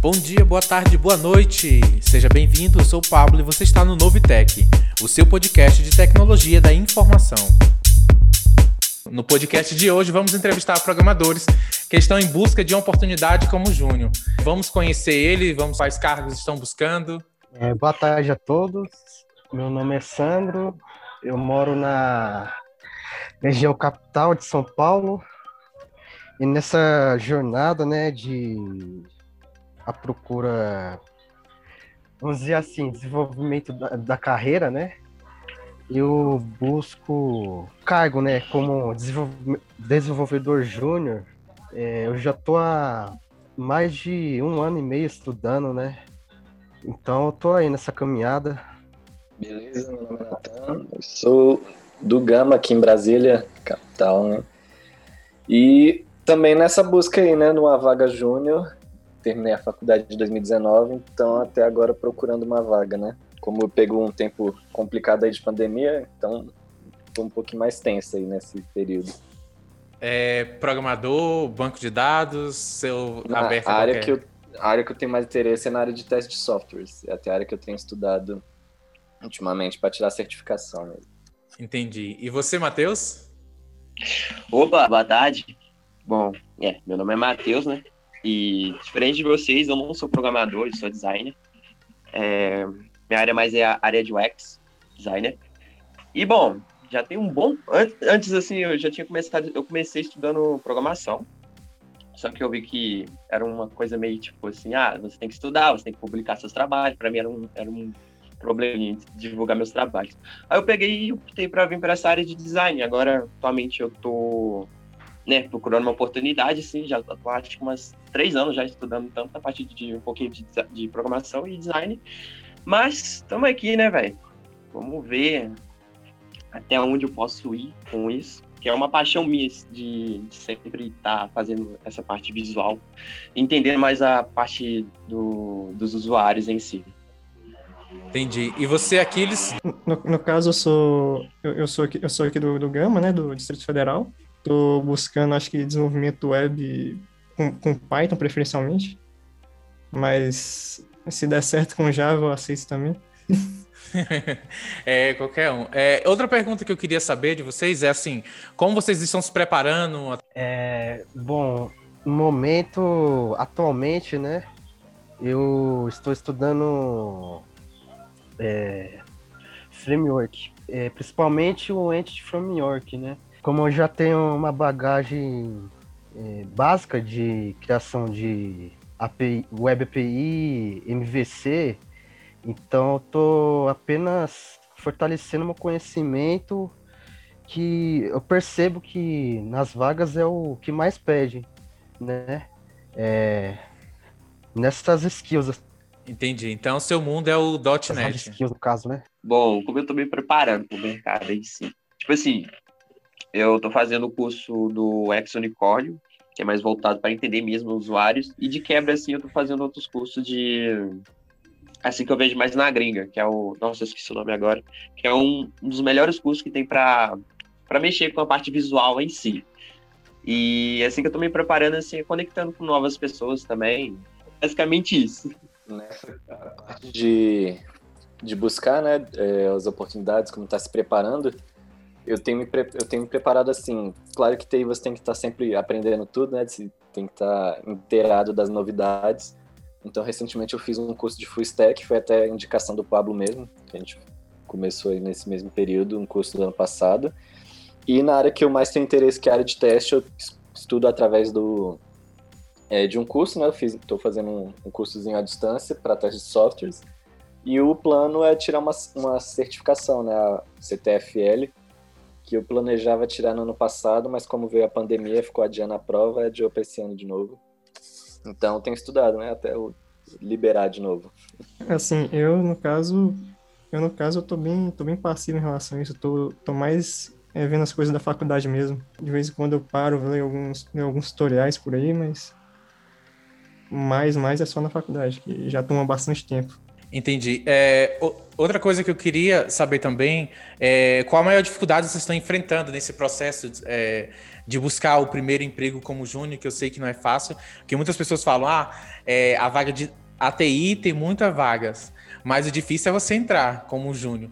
Bom dia, boa tarde, boa noite. Seja bem-vindo, eu sou o Pablo e você está no Novitec, o seu podcast de tecnologia da informação. No podcast de hoje, vamos entrevistar programadores que estão em busca de uma oportunidade como o Júnior. Vamos conhecer ele, vamos quais cargos estão buscando. É, boa tarde a todos. Meu nome é Sandro. Eu moro na região capital de São Paulo. E nessa jornada, né, de a procura, vamos dizer assim, desenvolvimento da, da carreira, né? Eu busco cargo, né, como desenvolvedor júnior. É, eu já tô há mais de um ano e meio estudando, né? Então eu tô aí nessa caminhada. Beleza, meu nome é Natan, eu sou do Gama aqui em Brasília, capital, né? E também nessa busca aí, né, numa vaga júnior, terminei a faculdade de 2019, então até agora procurando uma vaga, né? Como eu pego um tempo complicado aí de pandemia, então tô um pouquinho mais tenso aí nesse período. É, programador, banco de dados, seu na aberto a área que eu A área que eu tenho mais interesse é na área de teste de softwares. É até a área que eu tenho estudado ultimamente para tirar a certificação. Entendi. E você, Matheus? Opa, boa tarde. Bom, é, meu nome é Matheus, né? E diferente de vocês, eu não sou programador, eu sou designer. É, minha área mais é a área de UX, designer. E bom, já tem um bom. Antes, assim, eu já tinha começado. Eu comecei estudando programação. Só que eu vi que era uma coisa meio tipo assim: ah, você tem que estudar, você tem que publicar seus trabalhos. Para mim era um, era um problema divulgar meus trabalhos. Aí eu peguei e optei para vir para essa área de design. Agora, atualmente, eu tô né, procurando uma oportunidade, sim, já tô acho que umas três anos já estudando tanto a parte de um pouquinho de, de programação e design, mas estamos aqui, né, velho? Vamos ver até onde eu posso ir com isso, que é uma paixão minha de, de sempre estar tá fazendo essa parte visual, entendendo mais a parte do, dos usuários em si. Entendi. E você, Aquiles? No, no caso, eu sou eu, eu, sou aqui, eu sou aqui do, do Gama, né, do Distrito Federal. Estou buscando, acho que, desenvolvimento web com, com, Python, preferencialmente. Mas se der certo com Java, eu aceito também. é, qualquer um. É, outra pergunta que eu queria saber de vocês é assim, como vocês estão se preparando? É, bom, no momento, atualmente, né, eu estou estudando é, framework, é, principalmente o Entity Framework, né, como eu já tenho uma bagagem é, básica de criação de API, Web API, MVC, então eu tô apenas fortalecendo meu conhecimento que eu percebo que nas vagas é o que mais pede, né? É, nessas skills. Entendi. Então, seu mundo é o .NET. skills, no caso, né? Bom, como eu tô me preparando para o mercado em si. Tipo assim, eu estou fazendo o curso do Ex Unicórnio, que é mais voltado para entender mesmo os usuários, e de quebra, assim, eu estou fazendo outros cursos de. Assim que eu vejo mais na gringa, que é o. Nossa, eu esqueci o nome agora. Que é um, um dos melhores cursos que tem para mexer com a parte visual em si. E assim que eu estou me preparando, assim, conectando com novas pessoas também. Basicamente isso. Nessa parte de, de buscar né, é, as oportunidades, como está se preparando, eu tenho, me, eu tenho me preparado assim. Claro que TI você tem que estar tá sempre aprendendo tudo, né? Tem que estar tá inteirado das novidades. Então, recentemente eu fiz um curso de Full Stack, foi até indicação do Pablo mesmo, que a gente começou aí nesse mesmo período, um curso do ano passado. E na área que eu mais tenho interesse, que é a área de teste, eu estudo através do é, de um curso, né? Eu estou fazendo um, um cursozinho à distância para teste de softwares. E o plano é tirar uma, uma certificação, né? A CTFL, que eu planejava tirar no ano passado, mas como veio a pandemia, ficou adiando a prova, adiou para esse ano de novo. Então, tenho estudado, né, até eu liberar de novo. Assim, eu, no caso, eu, no caso, eu tô bem, tô bem passivo em relação a isso, eu tô, tô mais é, vendo as coisas da faculdade mesmo. De vez em quando eu paro, leio alguns, leio alguns tutoriais por aí, mas mais, mais é só na faculdade, que já toma bastante tempo. Entendi. É, outra coisa que eu queria saber também é qual a maior dificuldade vocês estão enfrentando nesse processo é, de buscar o primeiro emprego como júnior, que eu sei que não é fácil, porque muitas pessoas falam, ah, é, a vaga de ATI tem muitas vagas, mas o difícil é você entrar como júnior.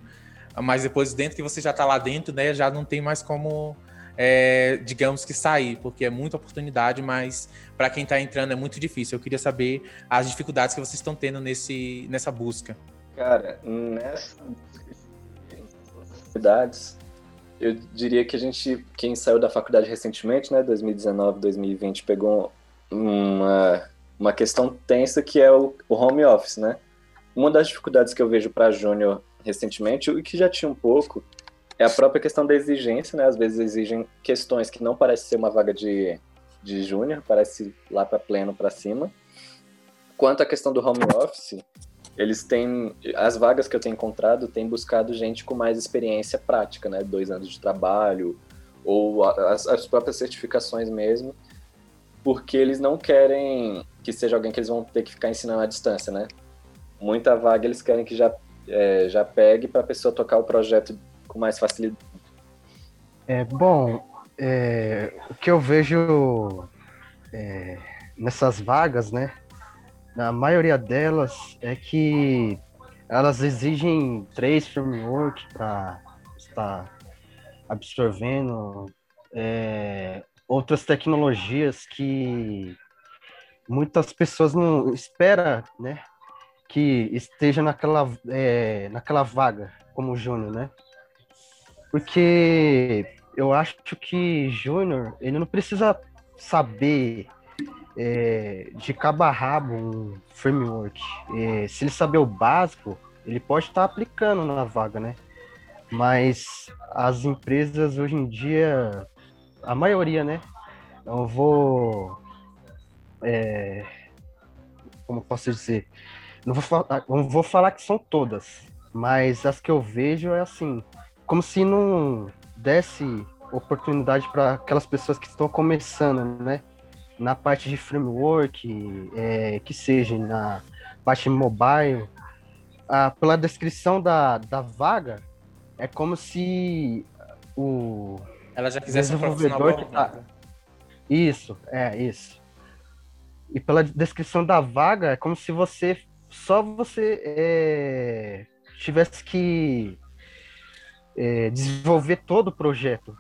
Mas depois, dentro que você já está lá dentro, né, já não tem mais como, é, digamos que sair, porque é muita oportunidade, mas para quem está entrando é muito difícil. Eu queria saber as dificuldades que vocês estão tendo nesse, nessa busca. Cara, nessas eu diria que a gente, quem saiu da faculdade recentemente, né, 2019, 2020, pegou uma, uma questão tensa que é o, o home office, né? Uma das dificuldades que eu vejo para júnior recentemente, e que já tinha um pouco, é a própria questão da exigência, né? Às vezes exigem questões que não parecem ser uma vaga de, de júnior, parece lá para pleno para cima. Quanto à questão do home office, eles têm as vagas que eu tenho encontrado têm buscado gente com mais experiência prática, né, dois anos de trabalho ou as, as, próprias certificações mesmo, porque eles não querem que seja alguém que eles vão ter que ficar ensinando à distância, né? Muita vaga eles querem que já é, já pegue para a pessoa tocar o projeto com mais facilidade. É bom, é, o que eu vejo é, nessas vagas, né? Na maioria delas é que elas exigem três frameworks para estar absorvendo é, outras tecnologias que muitas pessoas não esperam, né? Que esteja naquela, é, naquela vaga como júnior, né? Porque eu acho que júnior, ele não precisa saber é, de cabo a rabo um framework. É, se ele saber o básico, ele pode estar tá aplicando na vaga, né? Mas as empresas hoje em dia, a maioria, né? Eu vou. É, como posso dizer? Não vou, falar, não vou falar que são todas, mas as que eu vejo é assim, como se não desse oportunidade para aquelas pessoas que estão começando, né? Na parte de framework, é, que seja na parte mobile, ah, pela descrição da, da vaga, é como se o ela já quisesse desenvolvedor que tá... Isso, é isso. E pela descrição da vaga, é como se você só você é, tivesse que é, desenvolver todo o projeto.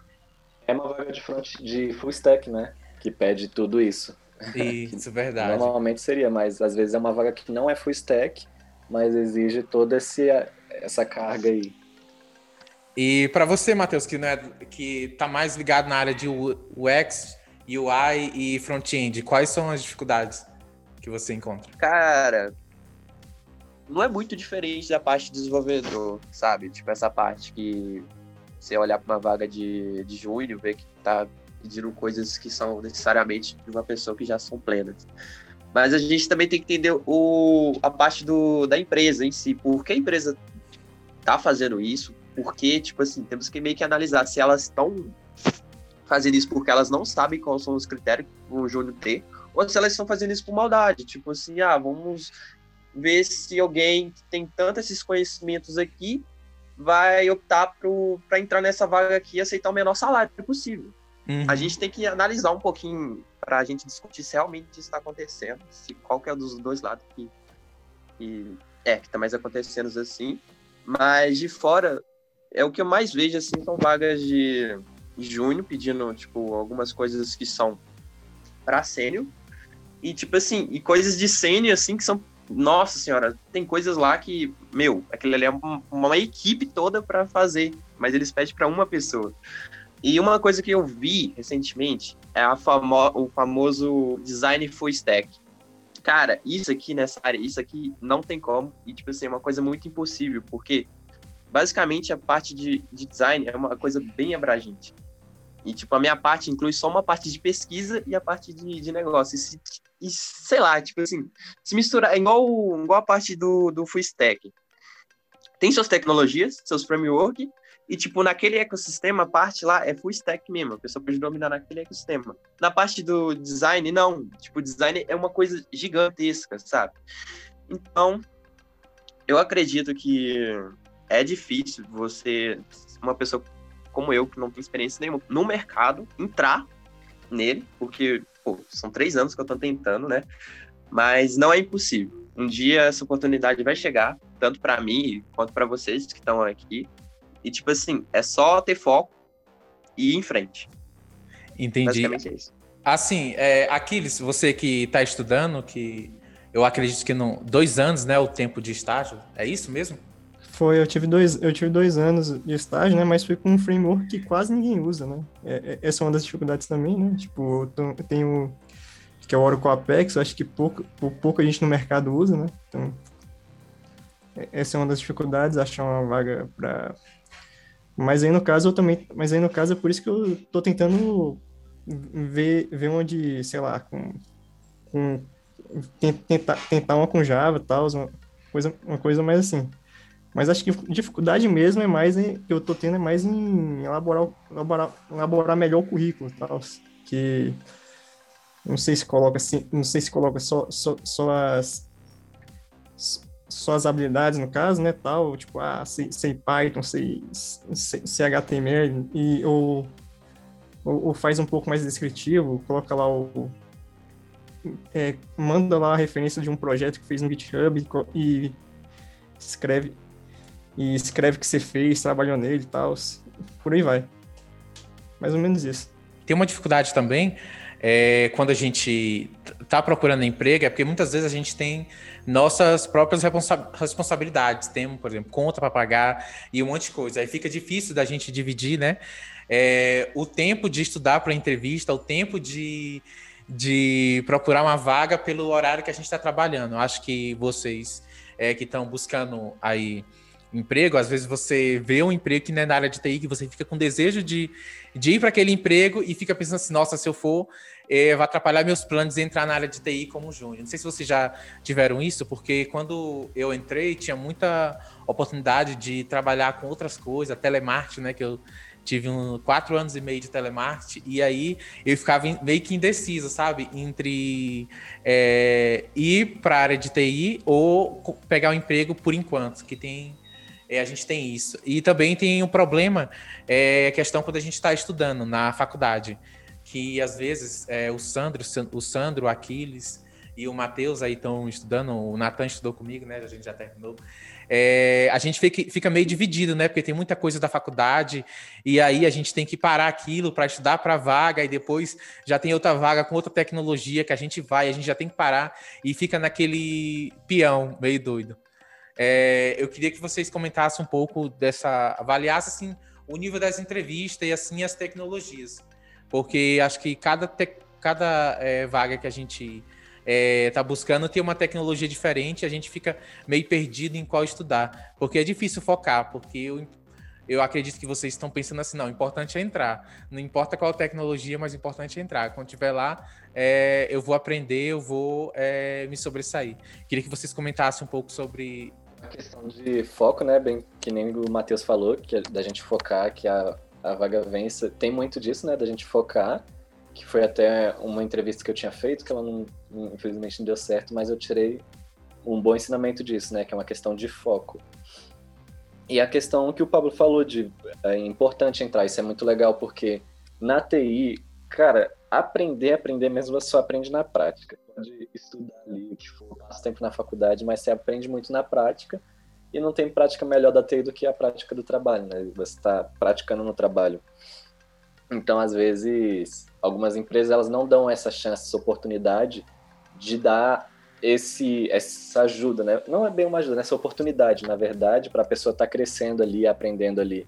É uma vaga de front de full stack, né? Que pede tudo isso. Isso, verdade. Normalmente seria, mas às vezes é uma vaga que não é full stack, mas exige toda esse, essa carga aí. E para você, Matheus, que, é, que tá mais ligado na área de UX, UI e front-end, quais são as dificuldades que você encontra? Cara, não é muito diferente da parte de desenvolvedor, sabe? Tipo, essa parte que você olhar para uma vaga de, de junho, ver que tá pedindo coisas que são necessariamente de uma pessoa que já são plenas. Mas a gente também tem que entender o, a parte do, da empresa em si, por que a empresa está fazendo isso, porque, tipo assim, temos que meio que analisar se elas estão fazendo isso porque elas não sabem quais são os critérios que o Júnior tem, ou se elas estão fazendo isso por maldade, tipo assim, ah, vamos ver se alguém que tem tanto esses conhecimentos aqui vai optar para entrar nessa vaga aqui e aceitar o menor salário possível. Uhum. A gente tem que analisar um pouquinho para a gente discutir se realmente isso está acontecendo, se qual que é dos dois lados que, que é que está mais acontecendo assim. Mas de fora é o que eu mais vejo assim são vagas de, junho pedindo tipo algumas coisas que são para sênior e tipo assim e coisas de sênior assim que são nossa senhora, tem coisas lá que, meu, aquilo ali é uma, uma equipe toda para fazer, mas eles pedem para uma pessoa. E uma coisa que eu vi recentemente é a famo o famoso design full stack. Cara, isso aqui nessa área, isso aqui não tem como. E, tipo assim, é uma coisa muito impossível, porque basicamente a parte de, de design é uma coisa bem abrangente. E, tipo, a minha parte inclui só uma parte de pesquisa e a parte de, de negócio. E, e, sei lá, tipo assim, se misturar, é igual, igual a parte do, do full stack. Tem suas tecnologias, seus frameworks, e, tipo, naquele ecossistema, a parte lá é full stack mesmo. A pessoa pode dominar naquele ecossistema. Na parte do design, não. Tipo, design é uma coisa gigantesca, sabe? Então, eu acredito que é difícil você, uma pessoa como eu, que não tem experiência nenhuma no mercado, entrar nele, porque pô, são três anos que eu estou tentando, né? Mas não é impossível. Um dia essa oportunidade vai chegar, tanto para mim quanto para vocês que estão aqui. E, tipo assim, é só ter foco e ir em frente. Entendi. Basicamente é isso. Assim, é, Aquiles, você que está estudando, que eu acredito que não. Dois anos, né? O tempo de estágio. É isso mesmo? Foi, eu tive dois, eu tive dois anos de estágio, né? Mas foi com um framework que quase ninguém usa, né? É, é, essa é uma das dificuldades também, né? Tipo, eu tenho que é o Oracle Apex, eu acho que pouco, pouco a gente no mercado usa, né? Então, é, essa é uma das dificuldades, achar uma vaga para mas aí no caso eu também, mas aí no caso é por isso que eu tô tentando ver, ver onde, sei lá, com, com tentar, tentar uma com Java tal, uma coisa, uma coisa mais assim. Mas acho que dificuldade mesmo é mais em, que eu tô tendo é mais em elaborar, elaborar, elaborar melhor o currículo tal, que não sei se coloca assim, não sei se coloca só, só, só as só as habilidades no caso, né, tal, tipo, ah, sei, sei Python, sei, sei, sei HTML, e, ou, ou, ou, faz um pouco mais descritivo, coloca lá o, é, manda lá a referência de um projeto que fez no GitHub e, e escreve e escreve que você fez, trabalhou nele e tal, por aí vai. Mais ou menos isso. Tem uma dificuldade também é, quando a gente está procurando emprego, é porque muitas vezes a gente tem nossas próprias responsa responsabilidades. Temos, por exemplo, conta para pagar e um monte de coisa. Aí fica difícil da gente dividir, né? É, o tempo de estudar para entrevista, o tempo de, de procurar uma vaga pelo horário que a gente está trabalhando. Acho que vocês é, que estão buscando aí emprego, às vezes você vê um emprego que não é na área de TI, que você fica com desejo de, de ir para aquele emprego e fica pensando assim, nossa, se eu for, é, vai atrapalhar meus planos de entrar na área de TI como júnior. Não sei se vocês já tiveram isso, porque quando eu entrei, tinha muita oportunidade de trabalhar com outras coisas, telemarketing, né, que eu tive um, quatro anos e meio de telemarketing, e aí eu ficava meio que indeciso, sabe? Entre é, ir para a área de TI ou pegar um emprego por enquanto, que tem é, a gente tem isso. E também tem um problema, é a questão quando a gente está estudando na faculdade, que às vezes é, o Sandro, o Sandro, o Aquiles e o Matheus aí estão estudando, o Natan estudou comigo, né? A gente já terminou. É, a gente fica, meio dividido, né? Porque tem muita coisa da faculdade, e aí a gente tem que parar aquilo para estudar para vaga, e depois já tem outra vaga com outra tecnologia que a gente vai, a gente já tem que parar e fica naquele peão meio doido. É, eu queria que vocês comentassem um pouco dessa, avaliassem assim, o nível das entrevistas e assim as tecnologias, porque acho que cada, te, cada é, vaga que a gente está é, tá buscando tem uma tecnologia diferente, a gente fica meio perdido em qual estudar, porque é difícil focar, porque eu, eu acredito que vocês estão pensando assim, não, o importante é entrar, não importa qual tecnologia, mas o importante é entrar. Quando estiver lá, é, eu vou aprender, eu vou é, me sobressair. Queria que vocês comentassem um pouco sobre a questão de foco, né? Bem que nem o Matheus falou, que é da gente focar, que a, a vaga vença. Tem muito disso, né? Da gente focar, que foi até uma entrevista que eu tinha feito, que ela não, infelizmente não deu certo, mas eu tirei um bom ensinamento disso, né? Que é uma questão de foco. E a questão que o Pablo falou de é importante entrar, isso é muito legal, porque na TI, cara, aprender, aprender mesmo, você só aprende na prática pode estudar ali o que for, passa tempo na faculdade, mas você aprende muito na prática e não tem prática melhor da TI do que a prática do trabalho, né? Você está praticando no trabalho. Então, às vezes, algumas empresas elas não dão essa chance, essa oportunidade de dar esse essa ajuda, né? Não é bem uma ajuda, né? essa oportunidade, na verdade, para a pessoa estar tá crescendo ali, aprendendo ali.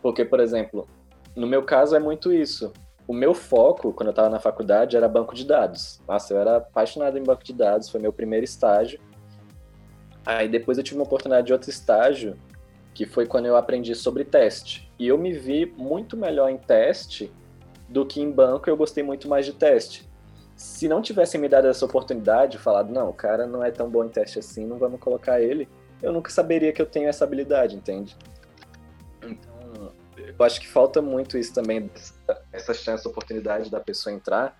Porque, por exemplo, no meu caso é muito isso o meu foco, quando eu estava na faculdade, era banco de dados. Nossa, eu era apaixonado em banco de dados, foi meu primeiro estágio. Aí depois eu tive uma oportunidade de outro estágio, que foi quando eu aprendi sobre teste. E eu me vi muito melhor em teste do que em banco, eu gostei muito mais de teste. Se não tivessem me dado essa oportunidade, falado, não, o cara não é tão bom em teste assim, não vamos colocar ele, eu nunca saberia que eu tenho essa habilidade, entende? Eu acho que falta muito isso também, essa chance, oportunidade da pessoa entrar,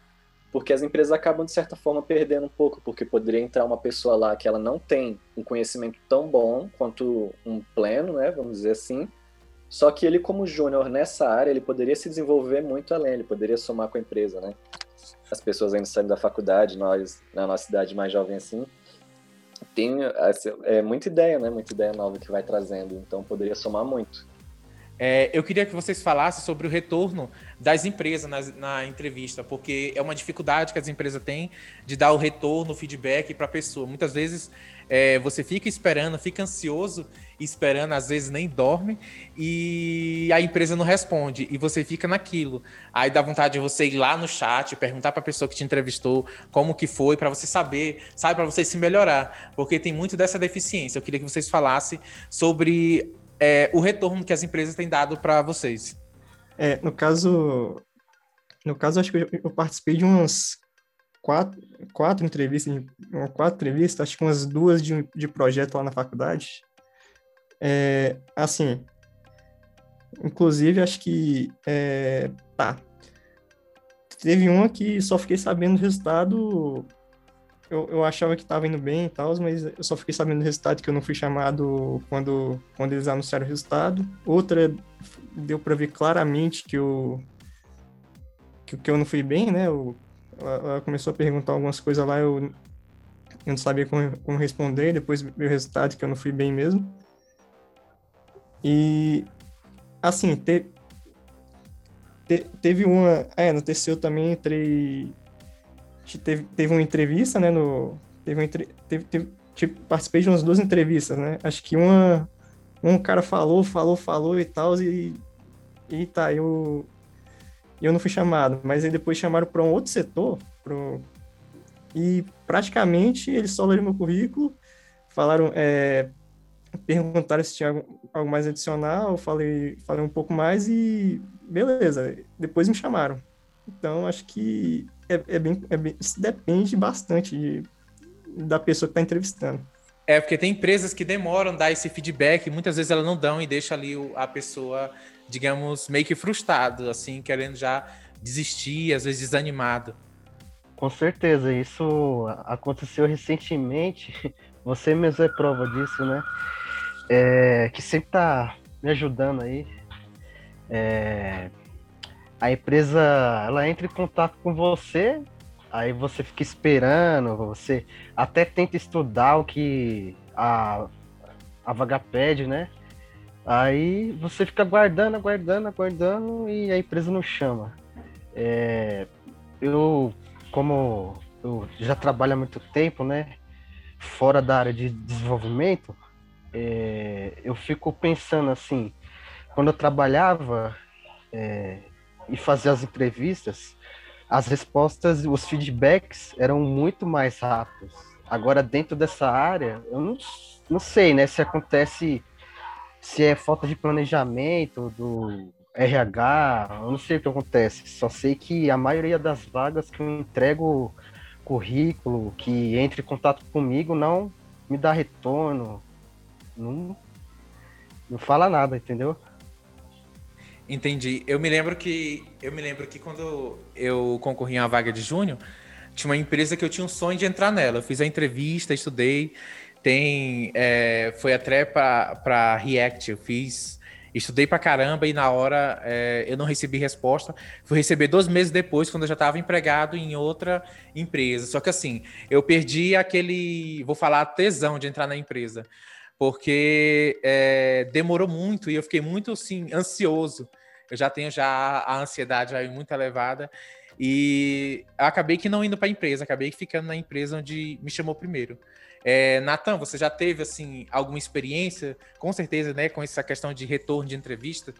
porque as empresas acabam, de certa forma, perdendo um pouco, porque poderia entrar uma pessoa lá que ela não tem um conhecimento tão bom quanto um pleno, né, vamos dizer assim, só que ele, como júnior nessa área, ele poderia se desenvolver muito além, ele poderia somar com a empresa, né? As pessoas ainda saindo da faculdade, nós, na nossa cidade mais jovem assim, tem é, muita ideia, né? Muita ideia nova que vai trazendo, então poderia somar muito. É, eu queria que vocês falassem sobre o retorno das empresas na, na, entrevista, porque é uma dificuldade que as empresas têm de dar o retorno, o feedback para a pessoa. Muitas vezes é, você fica esperando, fica ansioso, esperando, às vezes nem dorme, e a empresa não responde, e você fica naquilo. Aí dá vontade de você ir lá no chat, perguntar para a pessoa que te entrevistou como que foi, para você saber, sabe, para você se melhorar, porque tem muito dessa deficiência. Eu queria que vocês falassem sobre é, o retorno que as empresas têm dado para vocês. É, no caso, no caso, acho que eu, eu participei de umas quatro, quatro entrevistas, quatro entrevistas, acho que umas duas de, de projeto lá na faculdade. É, assim, inclusive, acho que, é, tá, teve uma que só fiquei sabendo o resultado eu, eu achava que estava indo bem e tal, mas eu só fiquei sabendo do resultado que eu não fui chamado quando, quando eles anunciaram o resultado. Outra deu para ver claramente que eu, que, que, eu não fui bem, né? Eu, ela, ela, começou a perguntar algumas coisas lá, eu, eu não sabia como, como responder, depois veio o resultado que eu não fui bem mesmo. E, assim, te, te, teve uma... É, no TCU também entrei teve, teve uma entrevista, né, no... Teve, uma, teve, teve tipo, participei de umas duas entrevistas, né? Acho que uma... Um cara falou, falou, falou e tal, e... E tá, eu... Eu não fui chamado, mas aí depois chamaram para um outro setor, pro, e praticamente eles só leram meu currículo, falaram, é, perguntaram se tinha algo, algo, mais adicional, falei, falei um pouco mais e beleza, depois me chamaram. Então, acho que é, é, bem, é bem, depende bastante de, da pessoa que está entrevistando. É, porque tem empresas que demoram a dar esse feedback, muitas vezes elas não dão e deixa ali a pessoa, digamos, meio que frustrado, assim, querendo já desistir, às vezes desanimado. Com certeza, isso aconteceu recentemente, você mesmo é prova disso, né? É, que sempre tá me ajudando aí. É, a empresa ela entra em contato com você, aí você fica esperando, você até tenta estudar o que a, a vaga pede, né? Aí você fica aguardando, aguardando, aguardando e a empresa não chama. É, eu, como eu já trabalho há muito tempo, né? Fora da área de desenvolvimento, é, eu fico pensando assim, quando eu trabalhava, é, e fazer as entrevistas, as respostas, os feedbacks eram muito mais rápidos. Agora, dentro dessa área, eu não, não sei, né, se acontece, se é falta de planejamento do RH, eu não sei o que acontece. Só sei que a maioria das vagas que eu entrego currículo, que entre em contato comigo, não me dá retorno, não, não fala nada, entendeu? Entendi. Eu me lembro que eu me lembro que quando eu concorri a uma vaga de júnior, tinha uma empresa que eu tinha um sonho de entrar nela. Eu fiz a entrevista, estudei, tem é, foi até para React, eu fiz, estudei para caramba e na hora é, eu não recebi resposta. Fui receber dois meses depois, quando eu já estava empregado em outra empresa. Só que assim, eu perdi aquele, vou falar, tesão de entrar na empresa porque é, demorou muito e eu fiquei muito assim, ansioso. Eu já tenho já a ansiedade aí muito elevada e acabei que não indo para a empresa, acabei ficando na empresa onde me chamou primeiro. É, Natan, você já teve assim alguma experiência, com certeza, né, com essa questão de retorno de entrevista?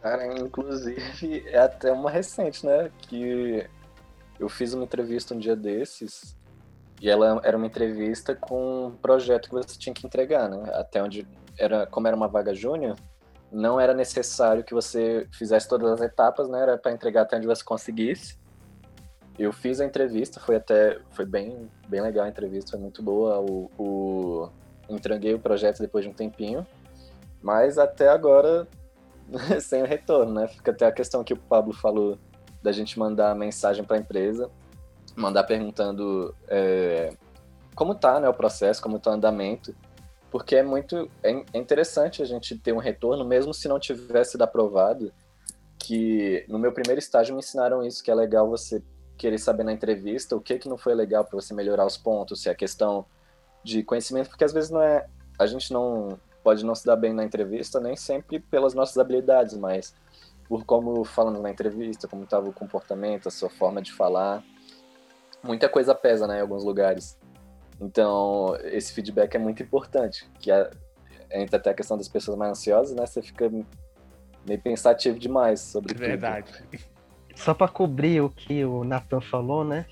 Cara, inclusive é até uma recente, né, que eu fiz uma entrevista um dia desses e ela era uma entrevista com um projeto que você tinha que entregar, né? Até onde era, como era uma vaga júnior, não era necessário que você fizesse todas as etapas, né? Era para entregar até onde você conseguisse. Eu fiz a entrevista, foi até foi bem bem legal a entrevista, foi muito boa. O, o entreguei o projeto depois de um tempinho, mas até agora sem retorno, né? Fica até a questão que o Pablo falou da gente mandar mensagem para a empresa mandar perguntando é, como tá né, o processo, como tá o andamento, porque é muito é, é interessante a gente ter um retorno, mesmo se não tivesse sido aprovado, que no meu primeiro estágio me ensinaram isso, que é legal você querer saber na entrevista o que que não foi legal para você melhorar os pontos, se é questão de conhecimento, porque às vezes não é a gente não pode não se dar bem na entrevista nem sempre pelas nossas habilidades, mas por como falamos na entrevista, como estava o comportamento, a sua forma de falar, muita coisa pesa, né, em alguns lugares. Então, esse feedback é muito importante, que é, entra até a questão das pessoas mais ansiosas, né? Você fica meio pensativo demais sobre Verdade. Tudo. Só para cobrir o que o Nathan falou, né?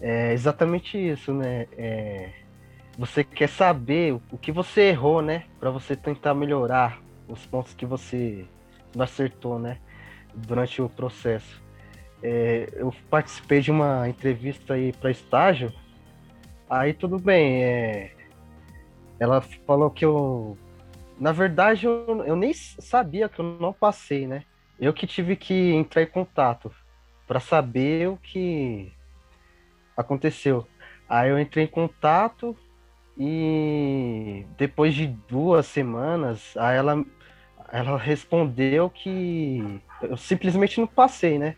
É exatamente isso, né? É, você quer saber o que você errou, né? Para você tentar melhorar os pontos que você não acertou, né? Durante o processo. É, eu participei de uma entrevista aí para estágio Aí tudo bem, é... ela falou que eu. Na verdade, eu, eu nem sabia que eu não passei, né? Eu que tive que entrar em contato para saber o que aconteceu. Aí eu entrei em contato e depois de duas semanas, aí ela, ela respondeu que eu simplesmente não passei, né?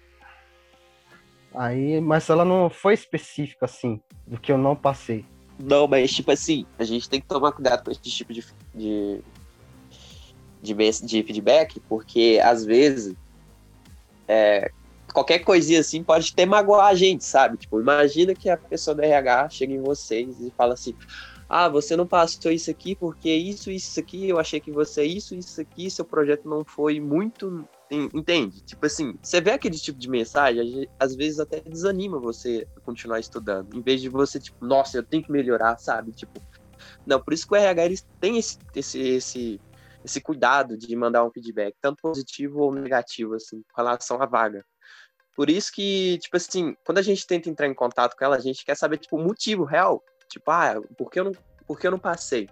Aí, mas ela não foi específica assim, do que eu não passei. Não, mas tipo assim, a gente tem que tomar cuidado com esse tipo de, de, de, de feedback, porque às vezes é, qualquer coisinha assim pode ter magoar a gente, sabe? Tipo, imagina que a pessoa do RH chega em vocês e fala assim: ah, você não passou isso aqui porque isso, isso aqui, eu achei que você isso, isso aqui, seu projeto não foi muito Entende? Tipo assim, você vê aquele tipo de mensagem, às vezes até desanima você a continuar estudando. Em vez de você, tipo, nossa, eu tenho que melhorar, sabe? Tipo, não, por isso que o RH tem esse, esse, esse, esse cuidado de mandar um feedback, tanto positivo ou negativo, assim, com relação à vaga. Por isso que, tipo assim, quando a gente tenta entrar em contato com ela, a gente quer saber, tipo, o motivo real. Tipo, ah, por que eu não, por que eu não passei?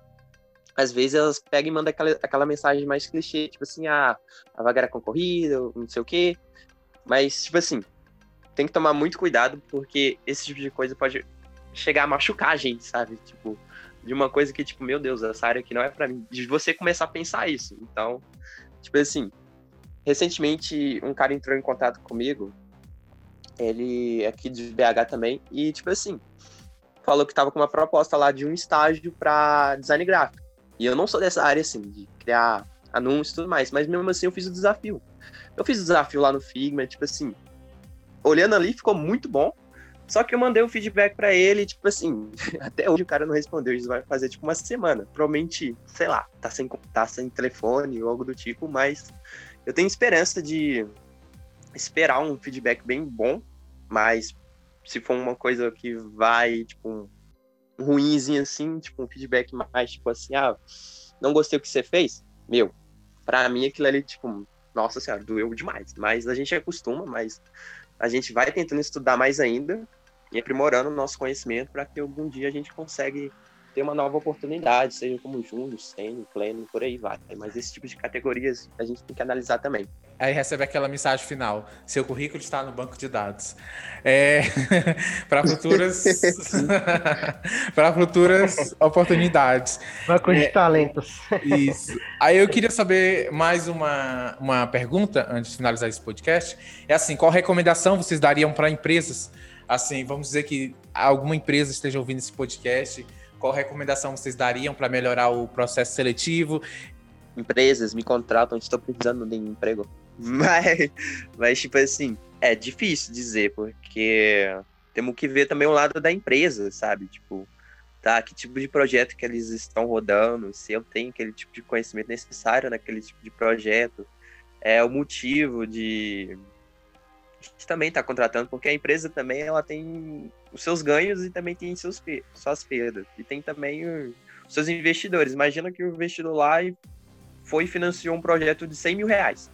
Às vezes elas pegam e mandam aquela, aquela mensagem mais clichê, tipo assim, ah, a vaga era concorrida, não sei o quê. Mas, tipo assim, tem que tomar muito cuidado, porque esse tipo de coisa pode chegar a machucar a gente, sabe? Tipo, de uma coisa que, tipo, meu Deus, essa área aqui não é para mim. De você começar a pensar isso. Então, tipo assim, recentemente um cara entrou em contato comigo, ele é aqui de BH também, e, tipo assim, falou que tava com uma proposta lá de um estágio para design gráfico. E eu não sou dessa área, assim, de criar anúncios e tudo mais, mas mesmo assim eu fiz o desafio. Eu fiz o desafio lá no Figma, tipo assim, olhando ali ficou muito bom, só que eu mandei o um feedback para ele, tipo assim, até hoje o cara não respondeu, isso vai fazer tipo uma semana. Provavelmente, sei lá, tá sem, tá sem telefone ou algo do tipo, mas eu tenho esperança de esperar um feedback bem bom, mas se for uma coisa que vai, tipo, ruimzinho assim, tipo, um feedback mais, tipo assim, ah, não gostei do que você fez, meu, pra mim aquilo ali, tipo, nossa senhora, doeu demais. Mas a gente acostuma, mas a gente vai tentando estudar mais ainda e aprimorando o nosso conhecimento para que algum dia a gente consiga ter uma nova oportunidade, seja como júnior, sênior, pleno, por aí vai. Mas esse tipo de categorias a gente tem que analisar também. Aí recebe aquela mensagem final: seu currículo está no banco de dados. É, para futuras para futuras oportunidades. Banco de é, talentos. Isso. Aí eu queria saber mais uma, uma pergunta antes de finalizar esse podcast. É assim, qual recomendação vocês dariam para empresas? Assim, vamos dizer que alguma empresa esteja ouvindo esse podcast qual recomendação vocês dariam para melhorar o processo seletivo? Empresas me contratam, estou precisando de emprego. Mas, mas, tipo assim, é difícil dizer, porque temos que ver também o lado da empresa, sabe? Tipo, tá, que tipo de projeto que eles estão rodando, se eu tenho aquele tipo de conhecimento necessário naquele tipo de projeto, é o motivo de também está contratando, porque a empresa também ela tem os seus ganhos e também tem seus, suas perdas. E tem também os seus investidores. Imagina que o investidor lá foi e financiou um projeto de 100 mil reais.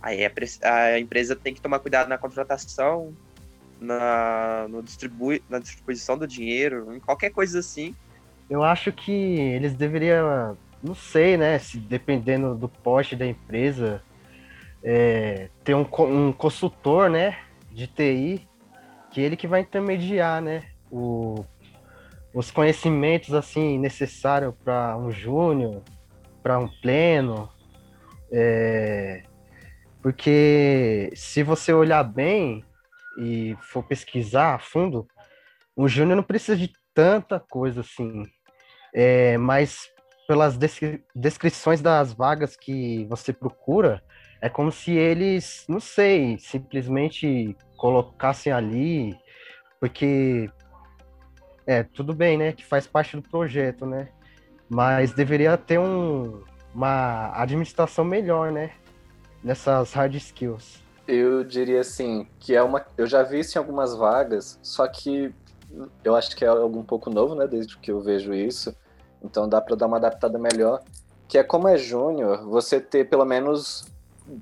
Aí a, a empresa tem que tomar cuidado na contratação, na, no distribui, na distribuição do dinheiro, em qualquer coisa assim. Eu acho que eles deveriam, não sei, né, se dependendo do poste da empresa, é, ter um, um consultor, né, de TI que ele que vai intermediar, né? O, os conhecimentos assim necessários para um júnior, para um pleno, é, porque se você olhar bem e for pesquisar a fundo, o júnior não precisa de tanta coisa assim, é, mas pelas descri descrições das vagas que você procura, é como se eles, não sei, simplesmente colocassem ali, porque é tudo bem, né, que faz parte do projeto, né, mas deveria ter um, uma administração melhor, né, nessas hard skills. Eu diria assim que é uma, eu já vi isso em algumas vagas, só que eu acho que é algo um pouco novo, né, desde que eu vejo isso. Então dá para dar uma adaptada melhor, que é como é júnior, você ter pelo menos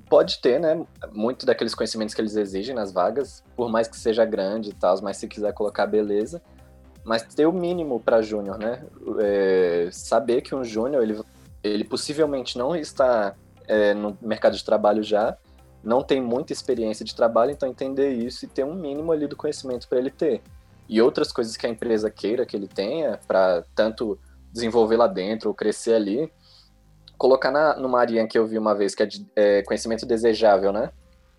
pode ter, né, muito daqueles conhecimentos que eles exigem nas vagas, por mais que seja grande e tal, mas se quiser colocar beleza, mas ter o mínimo para júnior, né? É, saber que um júnior ele, ele possivelmente não está é, no mercado de trabalho já, não tem muita experiência de trabalho, então entender isso e ter um mínimo ali do conhecimento para ele ter. E outras coisas que a empresa queira que ele tenha, para tanto desenvolver lá dentro ou crescer ali, colocar na, numa área que eu vi uma vez, que é, de, é conhecimento desejável, né?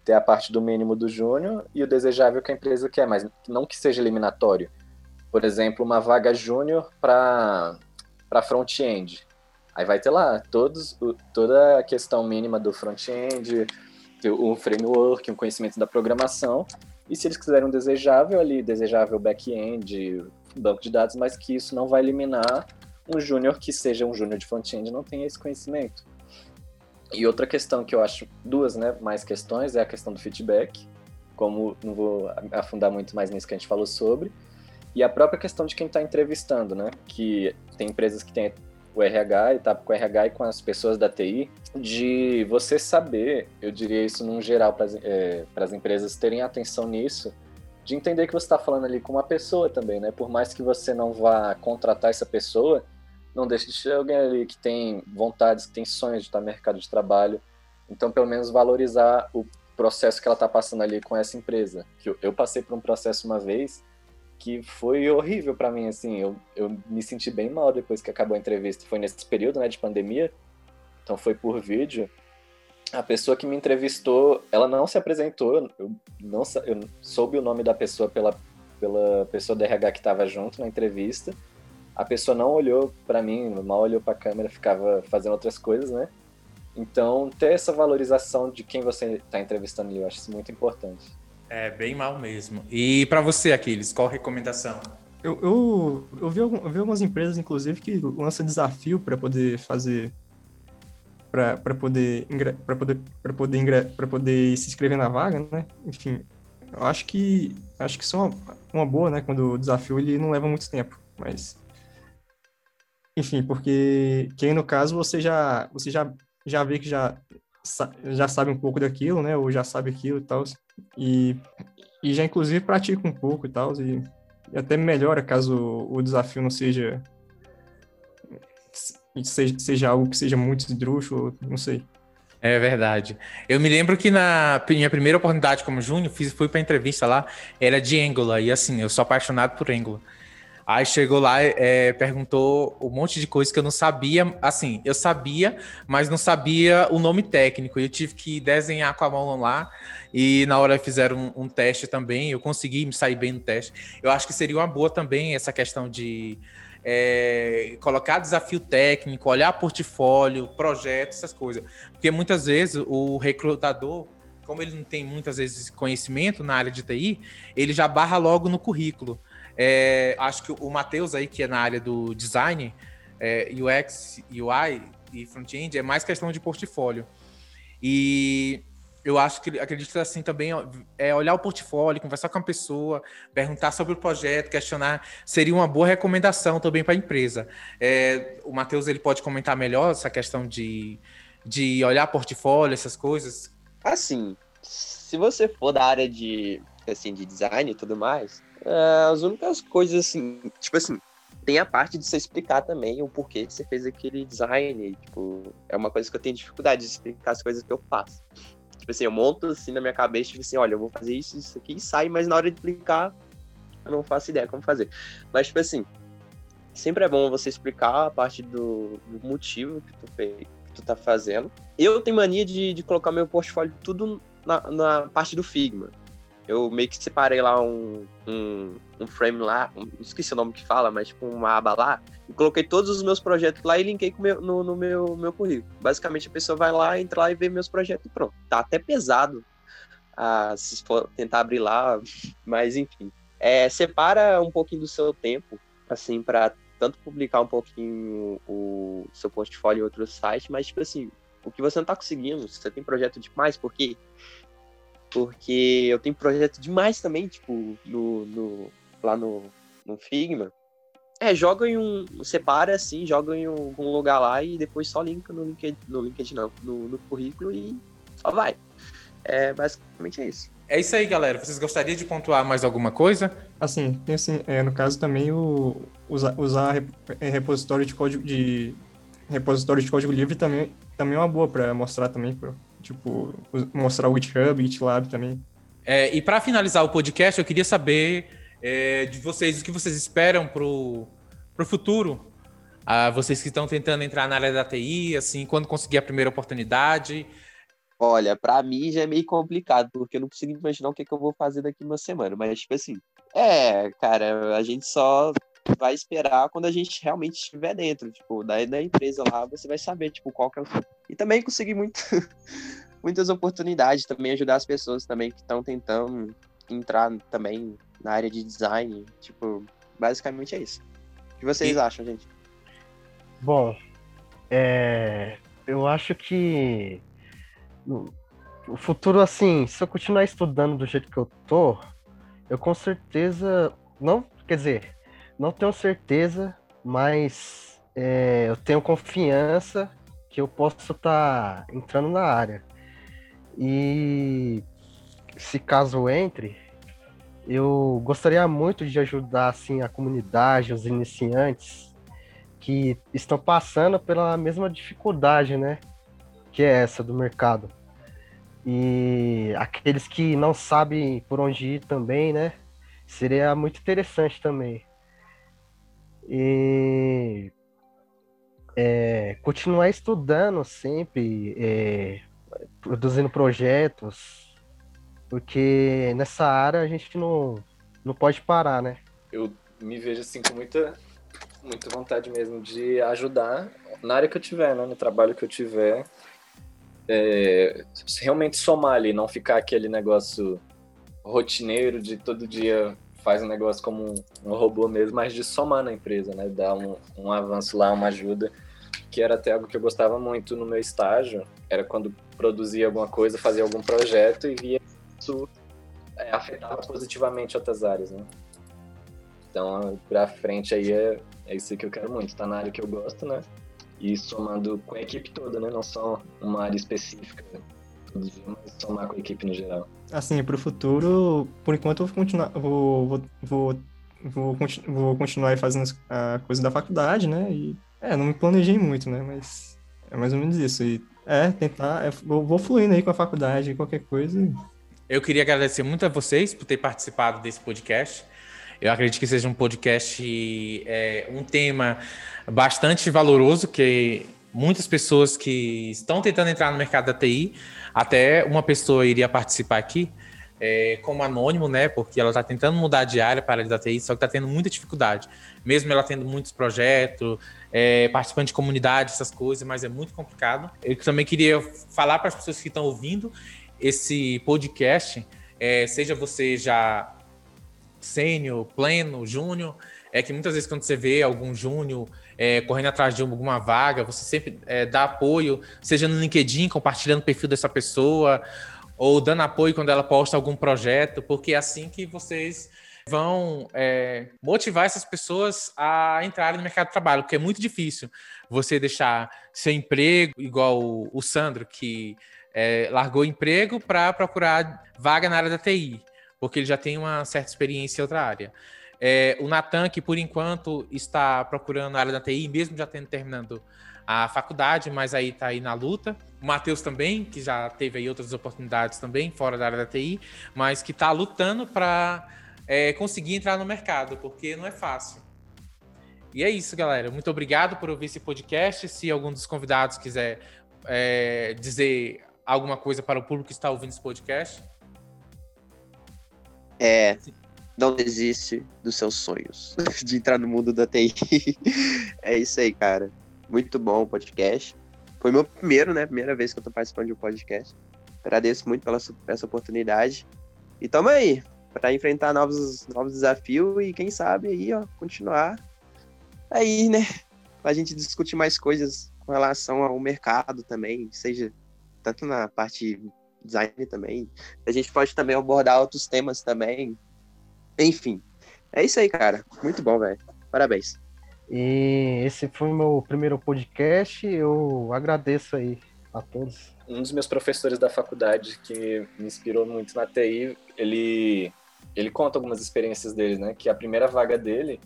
Ter a parte do mínimo do júnior e o desejável que a empresa quer, mas não que seja eliminatório. Por exemplo, uma vaga júnior para front-end. Aí vai ter lá todos, toda a questão mínima do front-end, o framework, um conhecimento da programação. E se eles quiserem um desejável ali, desejável back-end, banco de dados, mas que isso não vai eliminar um júnior que seja um júnior de front-end não tenha esse conhecimento. E outra questão que eu acho, duas né, mais questões, é a questão do feedback, como não vou afundar muito mais nisso que a gente falou sobre, e a própria questão de quem está entrevistando, né? Que tem empresas que têm o RH e tá com o RH e com as pessoas da TI, de você saber, eu diria isso num geral para é, as empresas terem atenção nisso, de entender que você está falando ali com uma pessoa também, né? Por mais que você não vá contratar essa pessoa, não deixe de ser alguém ali que tem vontades, que tem sonhos de estar no mercado de trabalho. Então, pelo menos valorizar o processo que ela está passando ali com essa empresa. Que eu, passei por um processo uma vez que foi horrível para mim, assim, eu, eu me senti bem mal depois que acabou a entrevista. Foi nesse período, né, de pandemia, então foi por vídeo. A pessoa que me entrevistou, ela não se apresentou, eu não eu soube o nome da pessoa pela, pela pessoa do RH que estava junto na entrevista, a pessoa não olhou para mim, mal olhou para a câmera, ficava fazendo outras coisas, né? Então, ter essa valorização de quem você está entrevistando ali, eu acho isso muito importante. É, bem mal mesmo. E para você, Aquiles, qual recomendação? Eu, eu, eu, vi, eu vi algumas empresas, inclusive, que lançam desafio para poder fazer para poder para poder para poder para poder se inscrever na vaga, né? Enfim, eu acho que acho que isso é uma, uma boa, né? Quando o desafio ele não leva muito tempo, mas enfim, porque que aí no caso você já você já já vê que já já sabe um pouco daquilo, né? Ou já sabe aquilo e tal. E, e já inclusive pratica um pouco e tal. E, e até melhora caso o desafio não seja seja, seja algo que seja muito esdrúxulo, não sei. É verdade. Eu me lembro que na minha primeira oportunidade como júnior, fiz, fui para entrevista lá, era de Angular, e assim, eu sou apaixonado por Angular. Aí chegou lá, é, perguntou um monte de coisa que eu não sabia. Assim, eu sabia, mas não sabia o nome técnico. Eu tive que desenhar com a mão lá. E na hora fizeram um, um teste também. Eu consegui me sair bem no teste. Eu acho que seria uma boa também essa questão de é, colocar desafio técnico, olhar portfólio, projeto, essas coisas. Porque muitas vezes o recrutador, como ele não tem muitas vezes conhecimento na área de TI, ele já barra logo no currículo. É, acho que o Matheus aí, que é na área do design, é, UX, UI e front-end, é mais questão de portfólio. E eu acho que acredito assim também é olhar o portfólio, conversar com a pessoa, perguntar sobre o projeto, questionar, seria uma boa recomendação também para a empresa. É, o Matheus ele pode comentar melhor essa questão de, de olhar portfólio, essas coisas. Assim, se você for da área de assim de design e tudo mais, é, as únicas coisas assim, tipo assim, tem a parte de você explicar também o porquê que você fez aquele design. Tipo, é uma coisa que eu tenho dificuldade de explicar as coisas que eu faço. Tipo assim, eu monto assim na minha cabeça, tipo assim, olha, eu vou fazer isso, isso aqui e sai, mas na hora de explicar, eu não faço ideia como fazer. Mas, tipo assim, sempre é bom você explicar a parte do, do motivo que tu, fez, que tu tá fazendo. Eu tenho mania de, de colocar meu portfólio tudo na, na parte do Figma. Eu meio que separei lá um, um, um frame lá, um, esqueci o nome que fala, mas tipo uma aba lá, e coloquei todos os meus projetos lá e linkei meu, no, no, meu, meu currículo. Basicamente a pessoa vai lá, entra lá e vê meus projetos e pronto. Tá até pesado ah, se for tentar abrir lá, mas enfim. É, separa um pouquinho do seu tempo, assim, para tanto publicar um pouquinho o seu portfólio em outros sites, mas, tipo assim, o que você não tá conseguindo, você tem projeto demais, por quê? Porque eu tenho projeto demais também, tipo, no, no lá no, no Figma. É, joga em um. Separa assim, joga em um, um lugar lá e depois só linka no LinkedIn, no LinkedIn não, no, no currículo e só vai. É, basicamente é isso. É isso aí, galera. Vocês gostariam de pontuar mais alguma coisa? Assim, tem assim, é, no caso também o usar, usar é, repositório de código de repositório de código livre também, também é uma boa para mostrar também, pra, tipo, mostrar o GitHub, GitLab também. É, e para finalizar o podcast, eu queria saber é, de vocês o que vocês esperam pro, pro futuro. Ah, vocês que estão tentando entrar na área da TI, assim, quando conseguir a primeira oportunidade, Olha, para mim já é meio complicado, porque eu não consigo imaginar o que, é que eu vou fazer daqui uma semana. Mas, tipo assim, é, cara, a gente só vai esperar quando a gente realmente estiver dentro, tipo, da, da empresa lá, você vai saber, tipo, qual que é o... E também conseguir muito, muitas oportunidades, também ajudar as pessoas também que estão tentando entrar também na área de design, tipo, basicamente é isso. O que vocês e... acham, gente? Bom, é... eu acho que o futuro, assim, se eu continuar estudando do jeito que eu tô, eu com certeza. Não, quer dizer, não tenho certeza, mas é, eu tenho confiança que eu posso estar tá entrando na área. E se caso entre, eu gostaria muito de ajudar assim a comunidade, os iniciantes que estão passando pela mesma dificuldade, né? que é essa do mercado. E aqueles que não sabem por onde ir também, né? Seria muito interessante também. E é, continuar estudando sempre, é, produzindo projetos, porque nessa área a gente não, não pode parar, né? Eu me vejo assim com muita, muita vontade mesmo de ajudar na área que eu tiver, né? No trabalho que eu tiver, é, realmente somar ali, não ficar aquele negócio rotineiro de todo dia faz um negócio como um, robô mesmo, mas de somar na empresa, né? Dar um, um avanço lá, uma ajuda, que era até algo que eu gostava muito no meu estágio, era quando produzia alguma coisa, fazia algum projeto e via isso é, afetava positivamente outras áreas, né? Então, pra frente aí é, é isso que eu quero muito, tá na área que eu gosto, né? e somando com a equipe toda, né? Não só uma área específica, mas somar com a equipe no geral. Assim, para o futuro, por enquanto eu vou continuar, vou, vou, vou, vou, vou continuar fazendo a coisa da faculdade, né? E, é, não me planejei muito, né? Mas é mais ou menos isso. E, é, tentar, é, vou, vou fluindo aí com a faculdade, qualquer coisa. Eu queria agradecer muito a vocês por ter participado desse podcast. Eu acredito que seja um podcast, é, um tema bastante valoroso, que muitas pessoas que estão tentando entrar no mercado da TI, até uma pessoa iria participar aqui, é, como anônimo, né? Porque ela está tentando mudar de área para a área da TI, só que está tendo muita dificuldade. Mesmo ela tendo muitos projetos, é, participando de comunidade, essas coisas, mas é muito complicado. Eu também queria falar para as pessoas que estão ouvindo esse podcast, é, seja você já sênior, pleno, júnior, é que muitas vezes quando você vê algum júnior é, correndo atrás de alguma vaga, você sempre é, dá apoio, seja no LinkedIn, compartilhando o perfil dessa pessoa, ou dando apoio quando ela posta algum projeto, porque é assim que vocês vão é, motivar essas pessoas a entrarem no mercado de trabalho, porque é muito difícil você deixar seu emprego, igual o, o Sandro, que é, largou emprego para procurar vaga na área da TI porque ele já tem uma certa experiência em outra área. É, o Natan, que por enquanto está procurando a área da TI, mesmo já tendo terminando a faculdade, mas aí está aí na luta. O Matheus também, que já teve aí outras oportunidades também, fora da área da TI, mas que está lutando para é, conseguir entrar no mercado, porque não é fácil. E é isso, galera. Muito obrigado por ouvir esse podcast. Se algum dos convidados quiser é, dizer alguma coisa para o público que está ouvindo esse podcast. É, não desiste dos seus sonhos de entrar no mundo da TI. é isso aí, cara. Muito bom o podcast. Foi meu primeiro, né? Primeira vez que eu tô participando de um podcast. Agradeço muito pela essa oportunidade. E tamo aí, para enfrentar novos, novos desafios e quem sabe aí, ó, continuar aí, né? Pra gente discutir mais coisas com relação ao mercado também, seja tanto na parte design também. A gente pode também abordar outros temas também. Enfim, é isso aí, cara. Muito bom, velho. Parabéns. E esse foi o meu primeiro podcast. Eu agradeço aí a todos. Um dos meus professores da faculdade que me inspirou muito na TI, ele ele conta algumas experiências dele, né? Que a primeira vaga dele,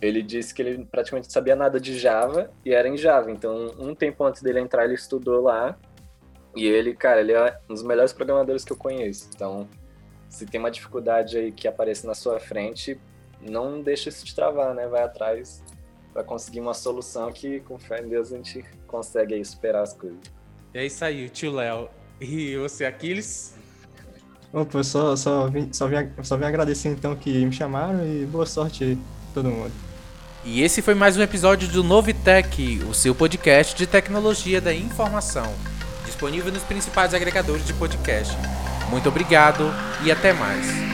ele disse que ele praticamente sabia nada de Java e era em Java. Então, um tempo antes dele entrar, ele estudou lá. E ele, cara, ele é um dos melhores programadores que eu conheço. Então, se tem uma dificuldade aí que aparece na sua frente, não deixa isso te travar, né? Vai atrás para conseguir uma solução que, com fé em Deus, a gente consegue aí superar as coisas. É isso aí, tio Léo. E você, Aquiles? Opa, eu só, só, vim, só, vim, só vim agradecer então que me chamaram e boa sorte aí, todo mundo. E esse foi mais um episódio do Novitec, o seu podcast de tecnologia da informação, disponível nos principais agregadores de podcast. Muito obrigado e até mais.